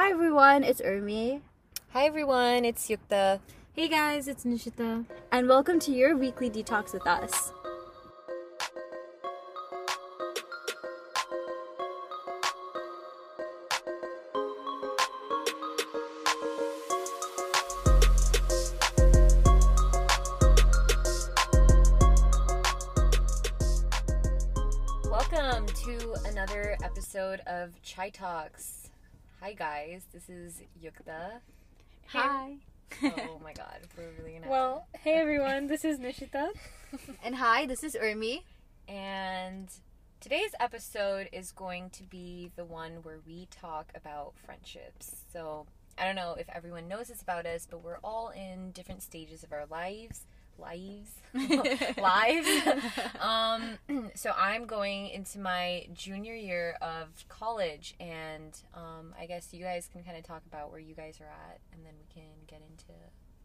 Hi everyone, it's Urmi, Hi everyone, it's Yukta. Hey guys, it's Nishita. and welcome to your weekly detox with us. Welcome to another episode of Chai Talks. Hi guys, this is Yukta. Hi. Oh my god, we're really gonna. Well, hey everyone, this is Nishita. And hi, this is Urmi. and today's episode is going to be the one where we talk about friendships. So I don't know if everyone knows this about us, but we're all in different stages of our lives. Lives, lives. um, so I'm going into my junior year of college, and um, I guess you guys can kind of talk about where you guys are at, and then we can get into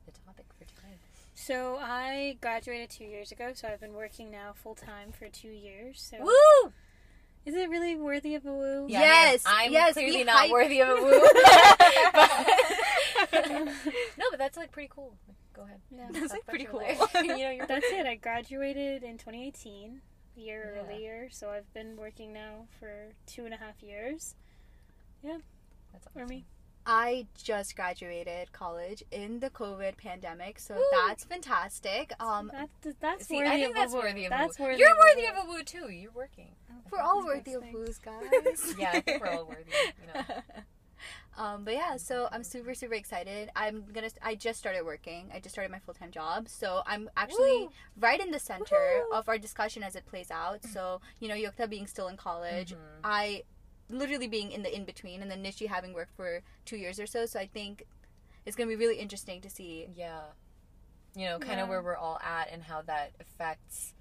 the topic for today. So I graduated two years ago, so I've been working now full time for two years. So Woo! is it really worthy of a woo? Yeah, Yes, I'm yes, clearly not hype. worthy of a woo. But- no, but that's like pretty cool. Go ahead. Yeah. That's, like, pretty cool. you know, you're That's it. I graduated in 2018, a year Yeah. earlier. So I've been working now for two and a half years. Yeah, that's for me. I just graduated college in the COVID pandemic, so Woo. that's fantastic. Um, That, that's See, worthy I think of that's a woo. worthy of that's a woo. worthy You're of worthy of a woo too. You're working. we're all worthy of thanks. woos, guys. Yeah, I think we're all worthy. You know. Um, but yeah, so I'm super super excited. I'm gonna. I just started working. I just started my full time job, so I'm actually Woo. right in the center Woo. of our discussion as it plays out. So you know, Yukta being still in college, Mhm. I literally being in the in between, and then Nishi having worked for two years or so. So I think it's gonna be really interesting to see. Yeah. You know, kind Yeah. of where we're all at and how that affects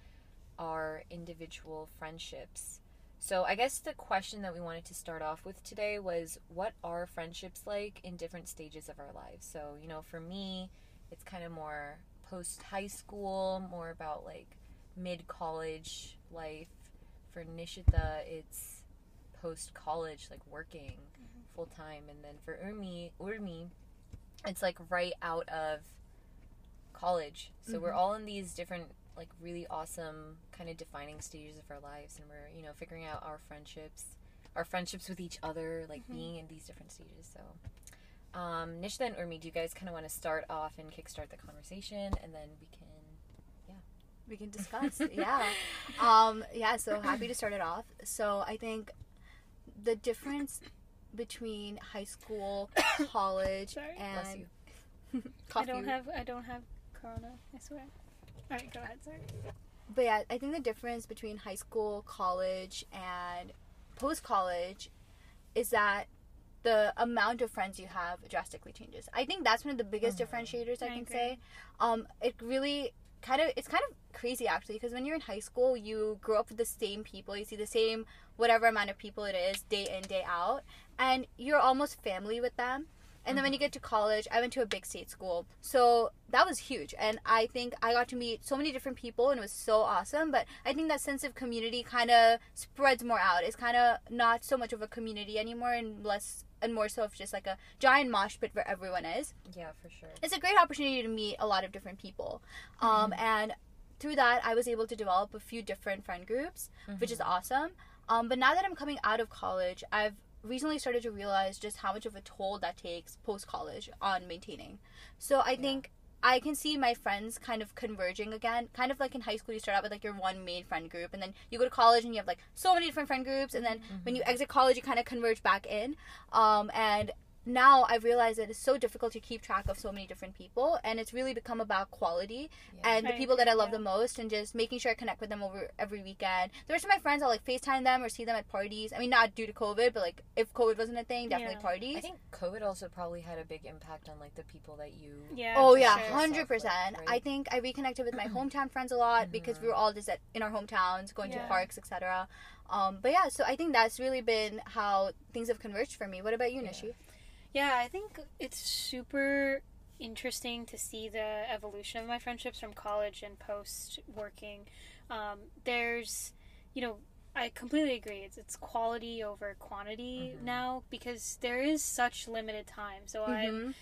our individual friendships. So, I guess the question that we wanted to start off with today was what are friendships like in different stages of our lives? So, you know, for me, it's kind of more post high school, more about like mid college life. For Nishita, it's post college, like working mm-hmm. full time. And then for Urmi, Urmi, it's like right out of college. So we're mm-hmm. all in these different like really awesome kind of defining stages of our lives and we're, you know, figuring out our friendships, our friendships with each other, like being in these different stages. So um Nishta and Urmi, do you guys kind of want to start off and kickstart the conversation and then we can yeah we can discuss. yeah. Um, yeah, so happy to start it off. So I think the difference between high school, college, Sorry. Bless and you. I don't have I don't have corona. I swear. All right, go ahead. Sorry. But yeah, I think the difference between high school, college, and post college is that the amount of friends you have drastically changes. I think that's one of the biggest Mhm. differentiators I, I can agree. say. Um, it really kind of it's kind of crazy actually because when you're in high school, you grow up with the same people, you see the same whatever amount of people it is day in day out, and you're almost family with them. And then when you get to college, I went to a big state school. So that was huge. And I think I got to meet so many different people and it was so awesome. But I think that sense of community kind of spreads more out. It's kind of not so much of a community anymore and less and more so of just like a giant mosh pit where everyone is Yeah, for sure. it's a great opportunity to meet a lot of different people. Um, and through that, I was able to develop a few different friend groups, which is awesome. Um, but now that I'm coming out of college, I've recently started to realize just how much of a toll that takes post college on maintaining. So I think I can see my friends kind of converging again. Kind of like in high school, you start out with like your one main friend group, and then you go to college and you have like so many different friend groups, and then when you exit college, you kind of converge back in. Um, and now I realize that it's so difficult to keep track of so many different people, and it's really become about quality Yeah. and the people that I love yeah. the most, and just making sure I connect with them over every weekend. The rest of my friends, I'll like FaceTime them or see them at parties. I mean, not due to COVID, but like if COVID wasn't a thing, definitely Yeah. parties. I think COVID also probably had a big impact on like the people that you Yeah. Oh yeah, hundred percent. Right. I think I reconnected with my hometown friends a lot because we were all just at, in our hometowns, going to parks, etc. Um, but yeah, so I think that's really been how things have converged for me. What about you, Yeah. Nishi? Yeah, I think it's super interesting to see the evolution of my friendships from college and post working. Um, there's, you know, I completely agree. It's it's quality over quantity Mhm. now because there is such limited time. So I Mhm.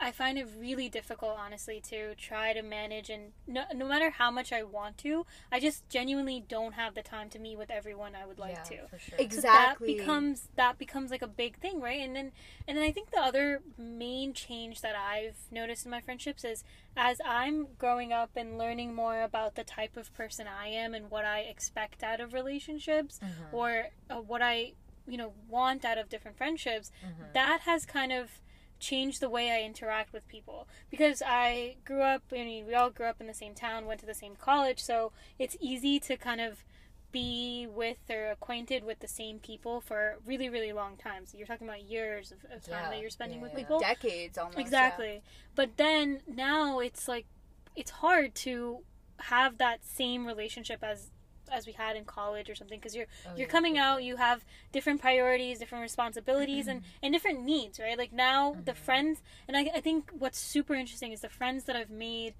I find it really difficult, honestly, to try to manage and no, no matter how much I want to, I just genuinely don't have the time to meet with everyone I would like yeah, to. for sure. Exactly. So that becomes that becomes like a big thing, right? And then and then I think the other main change that I've noticed in my friendships is as I'm growing up and learning more about the type of person I am and what I expect out of relationships Mhm, or uh, what I you know want out of different friendships, mhm. that has kind of changed the way I interact with people because I grew up I mean we all grew up in the same town went to the same college so it's easy to kind of be with or acquainted with the same people for really really long times you're talking about years of, of time Yeah, that you're spending yeah, with yeah. people decades almost. yeah. exactly but then now it's like it's hard to have that same relationship as as we had in college or something because you're Oh, you're yeah, coming out you have different priorities different responsibilities and and different needs right like now the Mhm. friends and I, I think what's super interesting is the friends that i've made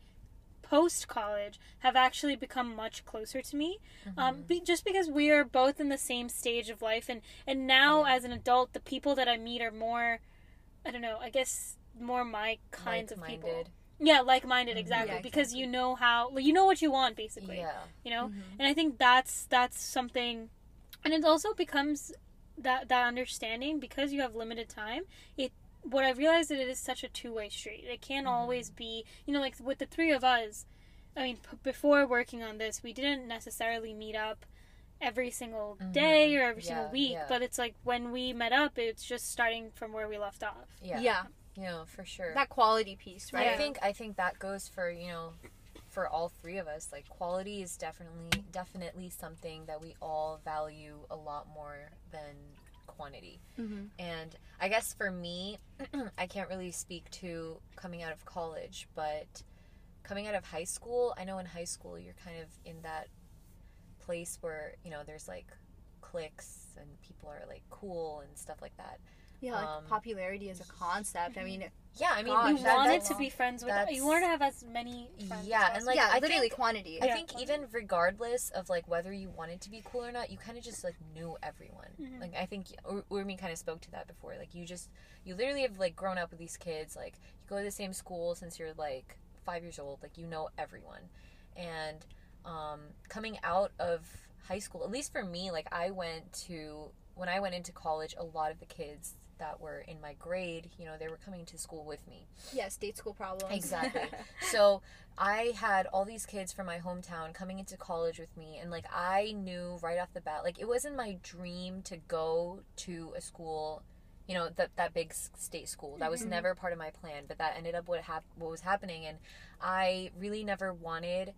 post college have actually become much closer to me um, Mhm. be, just because we are both in the same stage of life and and now Yeah. as an adult the people that i meet are more i don't know i guess more my kinds of people. Yeah like-minded Mhm. exactly Yeah, because you know how you know what you want basically Yeah. you know Mhm. and i think that's that's something and it also becomes that that understanding because you have limited time it what i realized that it is such a two-way street it can't Mhm. always be you know like with the three of us i mean p- before working on this we didn't necessarily meet up every single day Mhm. or every single week yeah. but it's like when we met up it's just starting from where we left off Yeah. Yeah. You know, for sure. that quality piece, right? I think I think that goes for you know, for all three of us. Like quality is definitely definitely something that we all value a lot more than quantity. Mm-hmm. And I guess for me, I can't really speak to coming out of college, but coming out of high school, I know in high school you're kind of in that place where, you know, there's like cliques and people are like cool and stuff like that. Yeah, like Um, popularity as a concept. I mean, Yeah, I mean, Gosh, you that- wanted to be friends with that's- you wanted to have as many friends Yeah, as and, like, yeah, I literally think- quantity. I Yeah. think even regardless of like whether you wanted to be cool or not, you kind of just like knew everyone. Mhm. Like I think Ur- Urmi kind of spoke to that before. Like you just you literally have like grown up with these kids. Like you go to the same school since you're like five years old. Like you know everyone, and um, coming out of high school, at least for me, like I went to when I went into college, a lot of the kids that were in my grade, you know, they were coming to school with me. yeah, state school problems. Exactly. So I had all these kids from my hometown coming into college with me, and like I knew right off the bat, like it wasn't my dream to go to a school, you know, that that big state school. That was Mhm. never part of my plan, but that ended up what hap- what was happening, and I really never wanted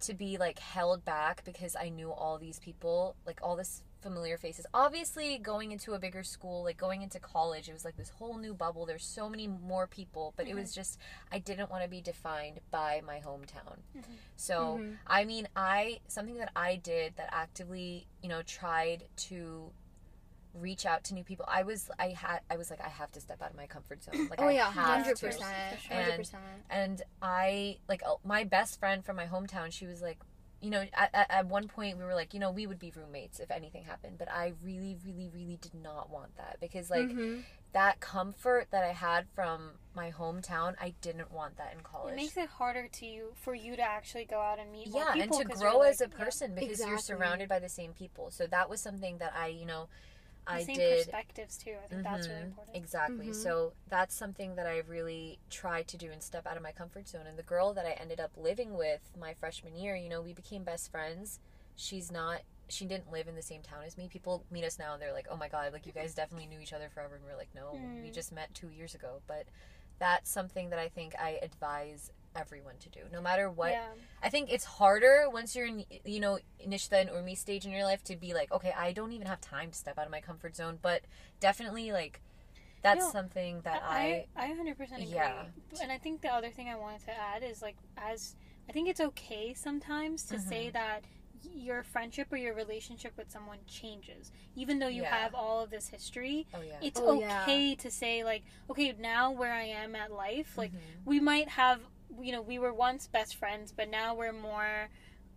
to be like held back because I knew all these people, like all this familiar faces. Obviously, going into a bigger school, like going into college, it was like this whole new bubble. There's so many more people, but it was just I didn't want to be defined by my hometown. Mhm. So, Mhm. I mean, I something that I did that actively, you know, tried to reach out to new people. I was I had I was like I have to step out of my comfort zone. Like oh I yeah, have hundred percent, hundred And- percent. And I like uh, my best friend from my hometown. She was like, you know, at, at, at one point we were like, you know, we would be roommates if anything happened. But I really, really, really did not want that because like Mhm. that comfort that I had from my hometown, I didn't want that in college. It makes it harder to you for you to actually go out and meet yeah, and to grow you're, as a like, yeah, person because you're surrounded by the same people. So that was something that I, you know, the I same did perspectives too. I think that's really Mhm, important. Exactly. Mhm. So that's something that I really tried to do and step out of my comfort zone. And the girl that I ended up living with my freshman year, you know, we became best friends. She's not she didn't live in the same town as me. People meet us now and they're like, "Oh my god, like you guys definitely knew each other forever." And we're like, "No, we Mm. just met 2 years ago." But that's something that I think I advise everyone to do. No matter what Yeah. I think it's harder once you're in, you know, Nishta and Urmi stage in your life to be like, okay, I don't even have time to step out of my comfort zone. But definitely, like, that's No, something that I, I, I 100% agree. Yeah. And I think the other thing I wanted to add is like, as I think it's okay sometimes to say Mhm. that your friendship or your relationship with someone changes, even though you Yeah. have all of this history. oh yeah, It's Oh, yeah. okay to say like, okay, now where I am at life, like Mhm. we might have, you know, we were once best friends, but now we're more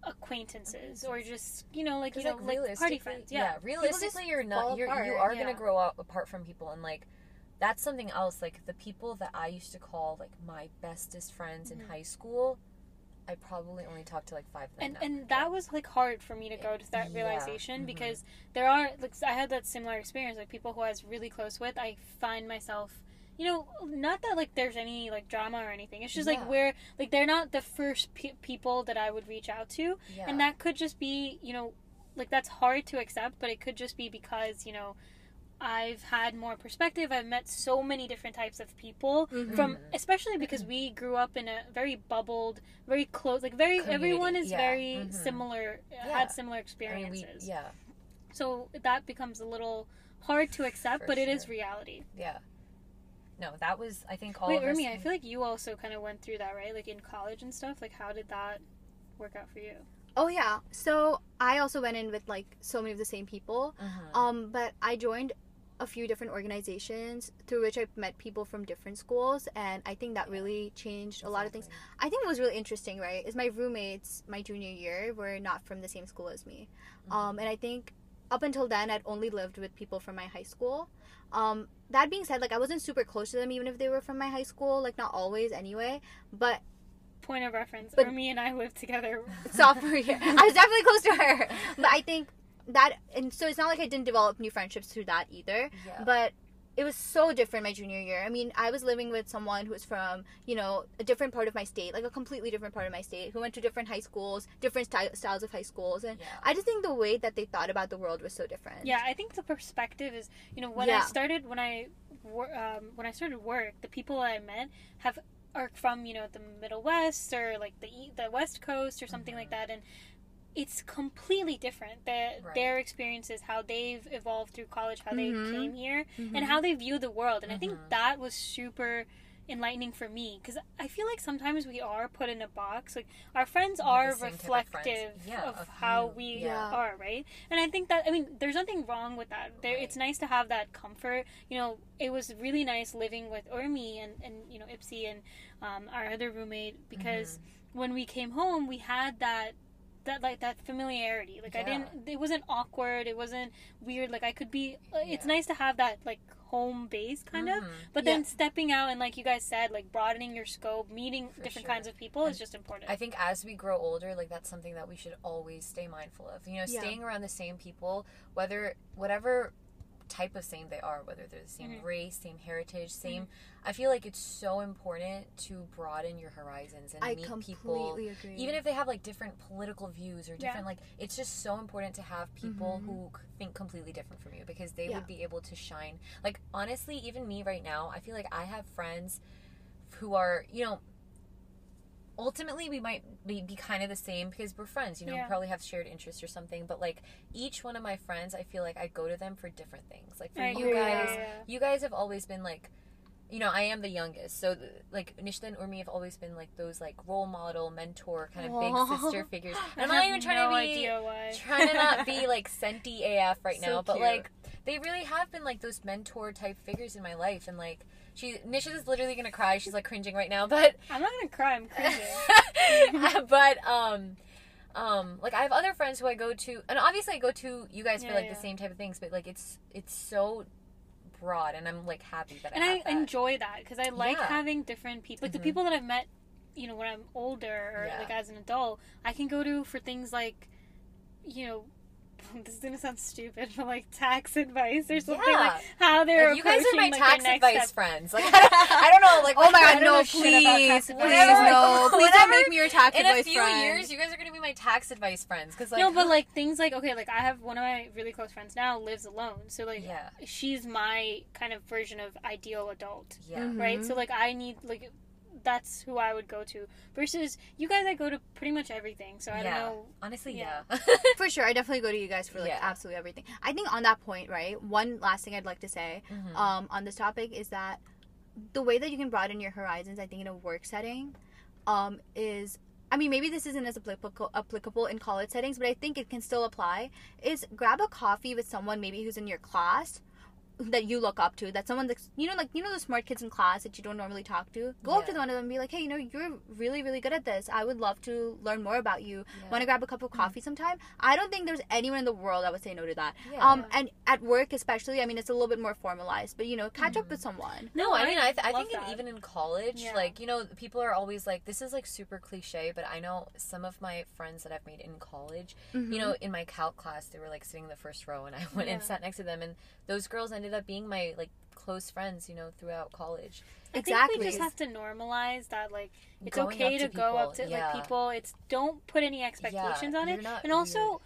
acquaintances or just you know like you know like party friends. Yeah. realistically, you're not. You're, you are gonna grow up apart from people, and like that's something else. Like the people that I used to call like my bestest friends in Mhm. high school, I probably only talked to like five of them. and now. and that was like hard for me to go to that Yeah. realization Mhm. because there are like I had that similar experience like people who I was really close with I find myself you know not that like there's any like drama or anything it's just Yeah. like we're like they're not the first pe- people that I would reach out to yeah. and that could just be you know like that's hard to accept but it could just be because you know I've had more perspective I've met so many different types of people Mhm. from Mhm. especially because we grew up in a very bubbled very close like very everyone is yeah. very Mhm. similar Yeah. had similar I mean, experiences we, yeah, so that becomes a little hard to accept For but it is reality yeah. No, that was I think all wait of us. Urmi I feel like you also kind of went through that right like in college and stuff like how did that work out for you Oh yeah. So I also went in with like so many of the same people. Mhm. Um, but I joined a few different organizations through which I met people from different schools, and I think that really changed a lot of things. I think it was really interesting, right? Is my roommates my junior year were not from the same school as me, Mhm. um, and I think up until then I'd only lived with people from my high school. Um, that being said, like I wasn't super close to them, even if they were from my high school. Like not always, anyway. But point of reference But- me and I lived together sophomore year. I was definitely close to her. But I think that, and so it's not like I didn't develop new friendships through that either. Yeah. But it was so different my junior year. I mean, I was living with someone who was from, you know, a different part of my state, like a completely different part of my state, who went to different high schools, different sty- styles of high schools. And yeah. I just think the way that they thought about the world was so different. Yeah, I think the perspective is, you know, when I started when I um, when I started work, the people I met have are from you know the Middle West or like the the West Coast or something like Mhm. that, and it's completely different. Their Right. their experiences, how they've evolved through college, how Mhm. they came here, Mhm. and how they view the world. And I think Mhm. that was super enlightening for me because I feel like sometimes we are put in a box. Like our friends are type of reflective. Yeah, of, how we Yeah. are, right? And I think that I mean, there's nothing wrong with that. There, Right. it's nice to have that comfort. You know, it was really nice living with Urmi and and you know Ipsy and um, our other roommate because Mm-hmm. when we came home, we had that. That like that familiarity, like I didn't. It wasn't awkward. It wasn't weird. Like I could be. uh, It's nice to have that like home base kind of. Mhm. But then stepping out and like you guys said, like broadening your scope, meeting For different sure. kinds of people is just important. I think as we grow older, like that's something that we should always stay mindful of. You know, Yeah. staying around the same people, whether whatever type of same they are, whether they're the same Mhm. race, same heritage, same. I feel like it's so important to broaden your horizons and I meet people. agree. Even if they have like different political views or Yeah. different, like it's just so important to have people Mhm. who think completely different from you because they Yeah. would be able to shine. Like honestly, even me right now, I feel like I have friends who are, you know, ultimately we might be, be kind of the same because we're friends you know Yeah. we probably have shared interests or something but like each one of my friends i feel like i go to them for different things. Like for I you guys you guys have always been like you know i am the youngest so th- like nishta and urmi have always been like those like role model mentor kind of big sister figures I i'm not even trying no to be trying to not be like senti af right So now but cute. like they really have been like those mentor type figures in my life and like she Nisha's literally gonna cry she's like cringing right now but I'm not gonna cry. I'm cringing. but um um like I have other friends who I go to and obviously I go to you guys Yeah, for like yeah. the same type of things but like it's it's so broad and I'm like happy that and I I that. enjoy that because I like Yeah. having different people. Like the Mhm. people that I've met, you know, when I'm older or Yeah. like as an adult, I can go to for things like, you know. This is gonna sound stupid, but like tax advice or something Yeah. like how they're Like, you guys are my like, tax advice step. friends. Like I don't know, like oh my god, no, know shit about please, please, advice. no, please don't Whatever. make me your tax in a advice few friend. years, you guys are gonna be my tax advice friends because like no, but like things like okay, like I have one of my really close friends now lives alone, so like yeah, she's my kind of version of ideal adult. yeah, right? So mm-hmm. like I need like that's who I would go to versus you guys. I go to pretty much everything, so I Yeah. don't know. honestly, Yeah. yeah, For sure, I definitely go to you guys for like Yeah. absolutely everything. I think on that point, right? One last thing I'd like to say Mhm. um, on this topic is that the way that you can broaden your horizons, I think, in a work setting, um, is I mean, maybe this isn't as applicable applicable in college settings, but I think it can still apply. Is grab a coffee with someone maybe who's in your class, that you look up to, that someone that's you know like you know the smart kids in class that you don't normally talk to, go up to Yeah. one of them and be like, hey, you know, you're really really good at this. I would love to learn more about you. Yeah. Want to grab a cup of coffee sometime? I don't think there's anyone in the world that would say no to that. Yeah. Um, and at work especially, I mean, it's a little bit more formalized, but you know, catch up with someone. No, I mean, I, th- I think in, even in college, Yeah. like, you know, people are always like, this is like super cliche, but I know some of my friends that I've made in college, Mm-hmm. you know, in my calc class, they were like sitting in the first row, and I went and sat next to them, and those girls ended up being my like close friends, you know, throughout college. I think Exactly. we just have to normalize that like it's Going okay up to, to go up to yeah. like people. It's don't put any expectations on it, not and also.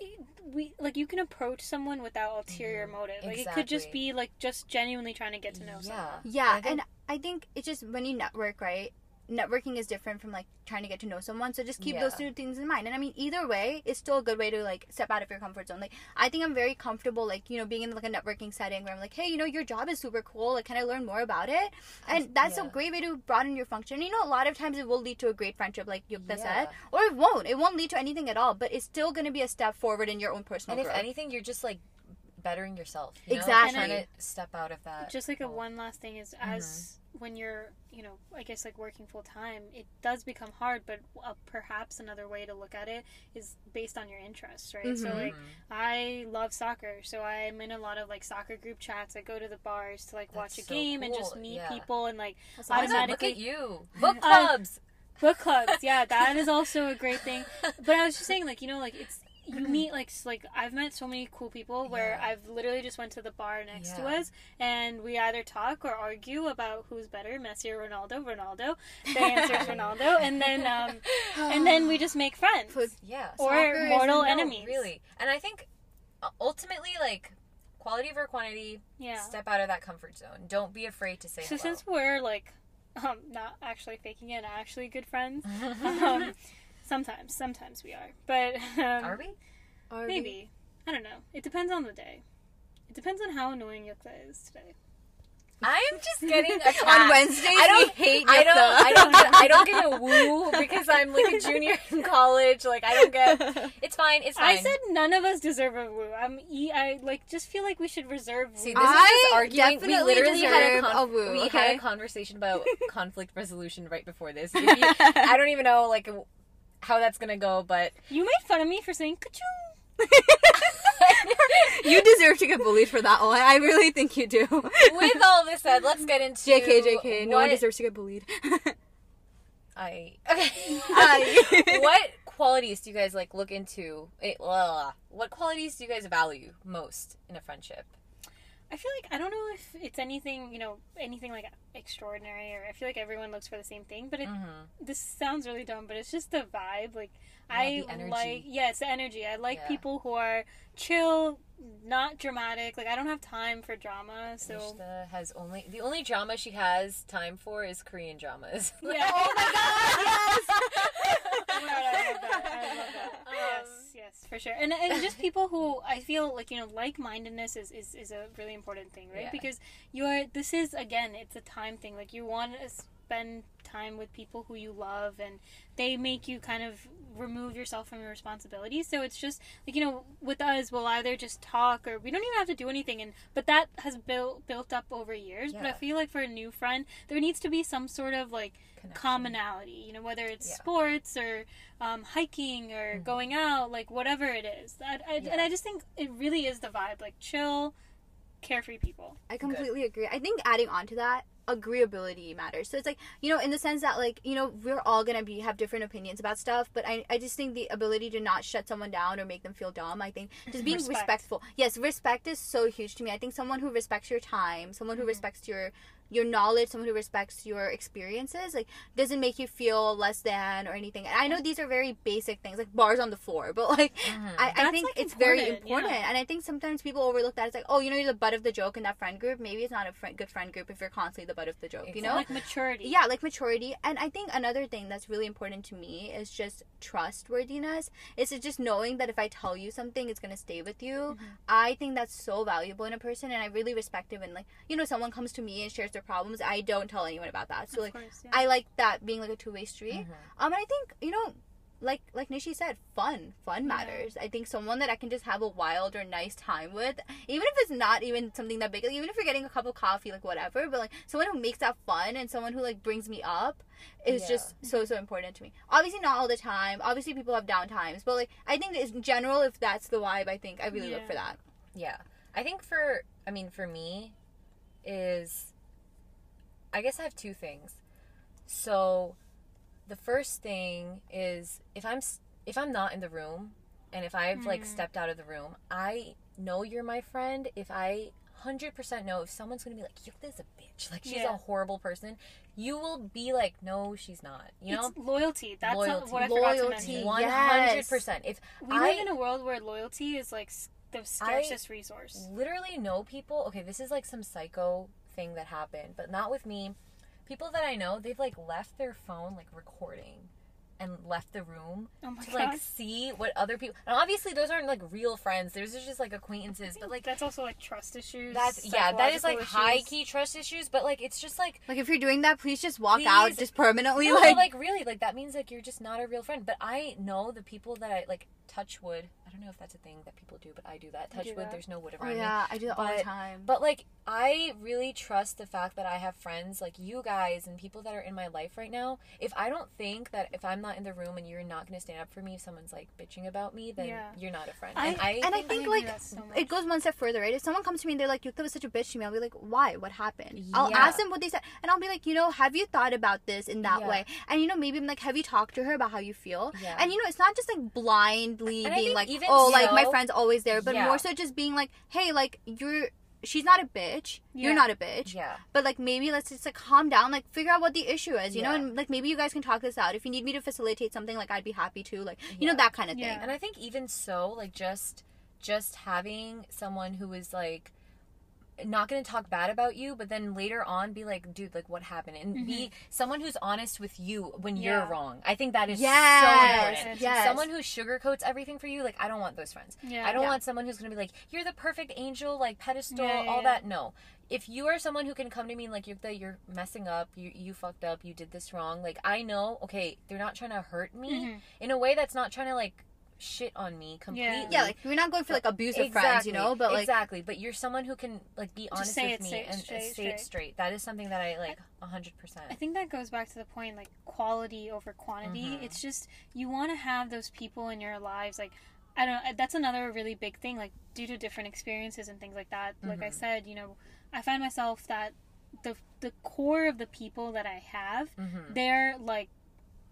it- We like you can approach someone without ulterior mm-hmm. motive. Like it could just be like just genuinely trying to get to know Yeah. someone. Yeah, I think- and I think it's just when you network, right? Networking is different from like trying to get to know someone. So just keep those two things in mind. And I mean, either way, it's still a good way to like step out of your comfort zone. Like, I think I'm very comfortable, like you know, being in like a networking setting where I'm like, hey, you know, your job is super cool. Like, can I learn more about it? And that's a great way to broaden your function. You know, a lot of times it will lead to a great friendship, like Yukta Yeah. said, or it won't. It won't lead to anything at all. But it's still going to be a step forward in your own personal And if anything, you're just like bettering yourself. You know? Exactly. Trying to step out of that. Just like a one last thing is Mm-hmm. When you're you know I guess like working full time, it does become hard. But uh, perhaps another way to look at it is based on your interests, right? So Mhm. like I love soccer, so I'm in a lot of like soccer group chats. I go to the bars to like watch That's a so game and just meet yeah. people and like my God, look at you. Book Uh, clubs. book clubs. Yeah, that is also a great thing. But I was just saying, like you know, like it's you meet like like I've met so many cool people where Yeah. I've literally just went to the bar next to us and we either talk or argue about who's better, Messi or Ronaldo. Ronaldo. The answer is Ronaldo, and then um, and then we just make friends. Yeah. Or mortal enemies. Really. And I think uh, ultimately, like, quality over quantity, Yeah. step out of that comfort zone. Don't be afraid to say So hello. since we're like um, not actually faking it, actually good friends. um, sometimes, sometimes we are, but um, Are we? Are we- Maybe. I don't know. It depends on the day. It depends on how annoying Yukta is today. I'm just getting attacked. On Wednesdays, I don't we hate I don't. I don't. Get, I don't get a woo because I'm like a junior in college. Like I don't get. It's fine. It's fine. I said none of us deserve a woo. I'm e- I like just feel like we should reserve woo. See, this is I just arguing. We definitely literally had a, con- a woo, we okay? had a conversation about conflict resolution right before this. If you- I don't even know like how that's gonna go, but you made fun of me for saying ka-choom. you deserve to get bullied for that one. I really think you do. with all this said, let's get into JK, JK. No one deserves to get bullied. I okay. Aye. what qualities do you guys like look into? blah. What qualities do you guys value most in a friendship? I feel like I don't know if it's anything, you know, anything like extraordinary or I feel like everyone looks for the same thing, but it Mm-hmm. this sounds really dumb, but it's just the vibe. Like Yeah, I like yeah, it's the energy. I like Yeah. people who are chill, not dramatic. Like I don't have time for drama, so Ishta has only the only drama she has time for is Korean dramas. Yeah. Oh my God, Oh my God, I love that. I love that. Um, yes, yes, for sure. And and just people who I feel like you know like mindedness is, is is a really important thing, right? Yeah. Because you're this is again it's a time thing. Like you want to spend time with people who you love, and they make you kind of remove yourself from your responsibilities. So it's just like you know with us, we'll either just talk or we don't even have to do anything. And but that has built built up over years. But I feel like for a new friend, there needs to be some sort of like Connection. commonality you know whether it's Yeah. sports or um, hiking or Mhm. going out like whatever it is that I, and i just think it really is the vibe like chill carefree people I completely agree. I think adding on to that, agreeability matters. So it's like, you know, in the sense that like, you know, we're all gonna be have different opinions about stuff, but I, I just think the ability to not shut someone down or make them feel dumb, I think just being Respect. respectful. Yes, respect is so huge to me. I think someone who respects your time, someone who mm-hmm. respects your your knowledge, someone who respects your experiences, like doesn't make you feel less than or anything. And I know these are very basic things, like bars on the floor, but like Mhm. I, I think like, it's very important, important, yeah. and I think sometimes people overlook that. It's like, oh, you know, you're the butt of the joke in that friend group. Maybe it's not a friend, good friend group if you're constantly the butt of the joke. You know? like maturity Yeah, like maturity. And I think another thing that's really important to me is just trustworthiness. It's just knowing that if I tell you something, it's gonna stay with you. Mm-hmm. I think that's so valuable in a person, and I really respect it when, like, you know, someone comes to me and shares their problems. I don't tell anyone about that. So of like, course, yeah. I like that being like a two way street. Mhm. Um, and I think you know, like like Nishi said, fun. Fun matters. I think someone that I can just have a wild or nice time with, even if it's not even something that big, like, even if we're getting a cup of coffee, like whatever, but like someone who makes that fun and someone who like brings me up is Yeah. just so so important to me. Obviously not all the time. Obviously people have down times, but like I think in general, if that's the vibe, I think I really look for that. Yeah. I think for I mean for me is I guess I have two things. So the first thing is if I'm if I'm not in the room and if I've like Mhm. stepped out of the room, I know you're my friend if I 100% know if someone's going to be like Yukta's a bitch, like she's Yeah. a horrible person, you will be like no, she's not. You know? it's loyalty. That's Loyalty. what I forgot to Loyalty. mention. One hundred percent. If We I live in a world where loyalty is like the scarcest resource. literally know people. Okay, this is like some psycho thing that happened, but not with me. People that I know, they've like left their phone like recording and left the room Oh my to god. like see what other people. And obviously, those aren't like real friends. Those are just like acquaintances. But like that's also like trust issues. that's yeah, that is like psychological high key trust issues. But like it's just like Like if you're doing that, please just walk out just permanently. no, like, but, like really like that means like you're just not a real friend. But I know the people that I like touch wood. I don't know if that's a thing that people do, but I do that. Touch do wood. that. There's no wood oh around me. yeah, I do that all the time. But like I really trust the fact that I have friends like you guys and people that are in my life right now. If I don't think that if I'm not in the room and you're not going to stand up for me if someone's like bitching about me, then Yeah. you're not a friend. I, and I and I think, I like so it goes one step further, right? If someone comes to me and they're like, "Yukta was such a bitch to me," I'll be like, "Why? What happened?" I'll ask them what they said, and I'll be like, "You know, have you thought about this in that Yeah. way?" And you know, maybe I'm like, "Have you talked to her about how you feel?" Yeah. And you know, it's not just like blindly And being like, even "Oh, like my friend's always there," but Yeah. more so just being like, "Hey, like you're." She's not a bitch. You're not a bitch. yeah. But like maybe let's just like calm down, like figure out what the issue is, you know, and like maybe you guys can talk this out. If you need me to facilitate something, like I'd be happy to, like you Yeah. know that kind of thing. Yeah. And I think even so, like just just having someone who is like not going to talk bad about you, but then later on be like, dude, like what happened, and be someone who's honest with you when you're wrong. I think that is so important. yes. Someone who sugarcoats everything for you, like I don't want those friends. Yeah. I don't Yeah. want someone who's going to be like, you're the perfect angel, like pedestal, Yeah, yeah, all yeah. that. No. If you are someone who can come to me and like you're that you're messing up, you you fucked up, you did this wrong. Like I know, okay, they're not trying to hurt me Mhm. in a way that's not trying to like shit on me completely. Yeah, like we're not going for like abusive friends, you know, but like exactly. But you're someone who can like be honest say with it, me say and straight, say straight. it straight. That is something that I like hundred percent. I think that goes back to the point like quality over quantity. Mhm. It's just you want to have those people in your lives like I don't that's another really big thing like due to different experiences and things like that. Like I Mhm. said, you know, I find myself that the the core of the people that I have, Mm-hmm. they're like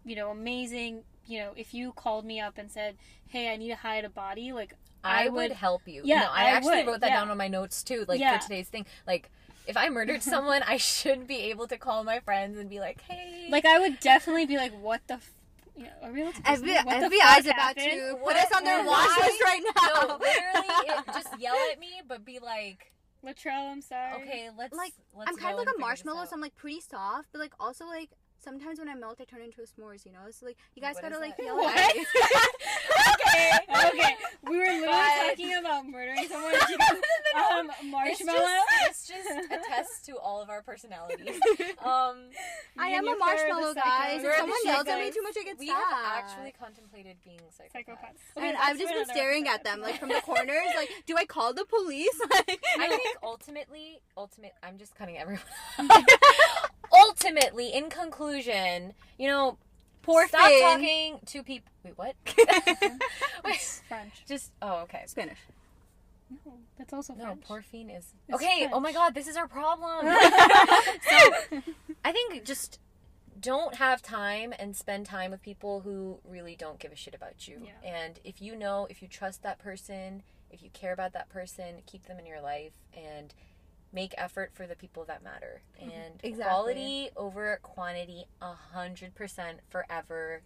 you know, amazing, you know, if you called me up and said, "Hey, I need to hide a body," like I, I would would- help you. Yeah, no, I, I actually would, wrote that yeah. down on my notes too, like Yeah. for today's thing. Like, if I murdered someone, I should be able to call my friends and be like, "Hey, like I would definitely be like, "What the." F-? You know, are we allowed to FBI, say what the FBI's fuck about to put us on their watch list right now. no, literally, it, just yell at me, but be like, Latrell, I'm sorry. okay, let's Like, let's I'm kind of like a marshmallow, so I'm like pretty soft, but like also like sometimes when I melt, I turn into a s'mores. You know, so like you guys What gotta like that? yell What? at me. okay, okay. We were literally But- talking about murdering someone. and she goes, um, This marshmallow. just, this just attests to all of our personalities. Um, I am a your pair are the marshmallow, psychos. guys. If someone yells at me too much, I get we sad. have actually contemplated being psychopaths. Psychopaths. I mean, that's I've just been staring at them like from the corners. Like, do I call the police? Like, I think ultimately, ultimate. I'm just cutting everyone. Ultimately, in conclusion, you know, Poor stop Finn. talking to people. Wait, what? Wait, It's French. just oh, okay. Spanish. No, that's also No, French. porphine is It's okay. Oh my god, this is our problem. so, I think just don't have time and spend time with people who really don't give a shit about you. Yeah. And if you know, if you trust that person, if you care about that person, keep them in your life and make effort for the people that matter. Mm-hmm. And Exactly. quality over quantity, a hundred percent forever.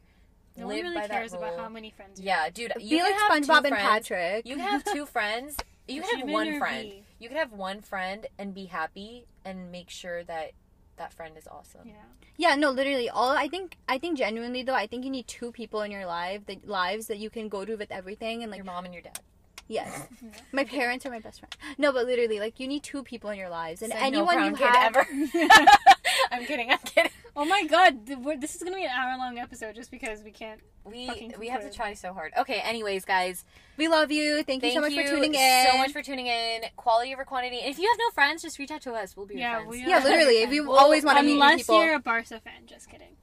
no one really cares that about how many friends you Yeah, dude. You Be can like have two SpongeBob and friends. Patrick. You can have two friends. You can have one friend. V? You can have one friend and be happy and make sure that that friend is awesome. Yeah. Yeah, no, literally. All I think, I think genuinely though, I think you need two people in your life, the lives that you can go to with everything, and like your mom and your dad. Yes, my parents are my best friend. No, but literally, like you need two people in your lives, and Said anyone no you have. ever. I'm kidding. I'm kidding. Oh my god, this is gonna be an hour long episode just because we can't. We we have to try so hard. Okay, anyways, guys, We love you. Thank, thank you so much you for tuning in. so much for tuning in. Quality over quantity. And if you have no friends, just reach out to us. We'll be your Yeah, friends. we yeah, literally. If you Well, always want to meet Unless you're a Barca fan, just kidding.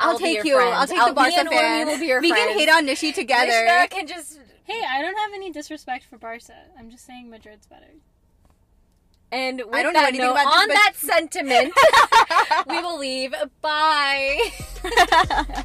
I'll, I'll take you. friend. I'll take I'll- the Barca me and Urmi fan. will be your we can hate on Nishi together. Mishka can just Hey, I don't have any disrespect for Barca. I'm just saying Madrid's better. and with I don't know that anything note, about this, on but- that sentiment, we will leave. Bye.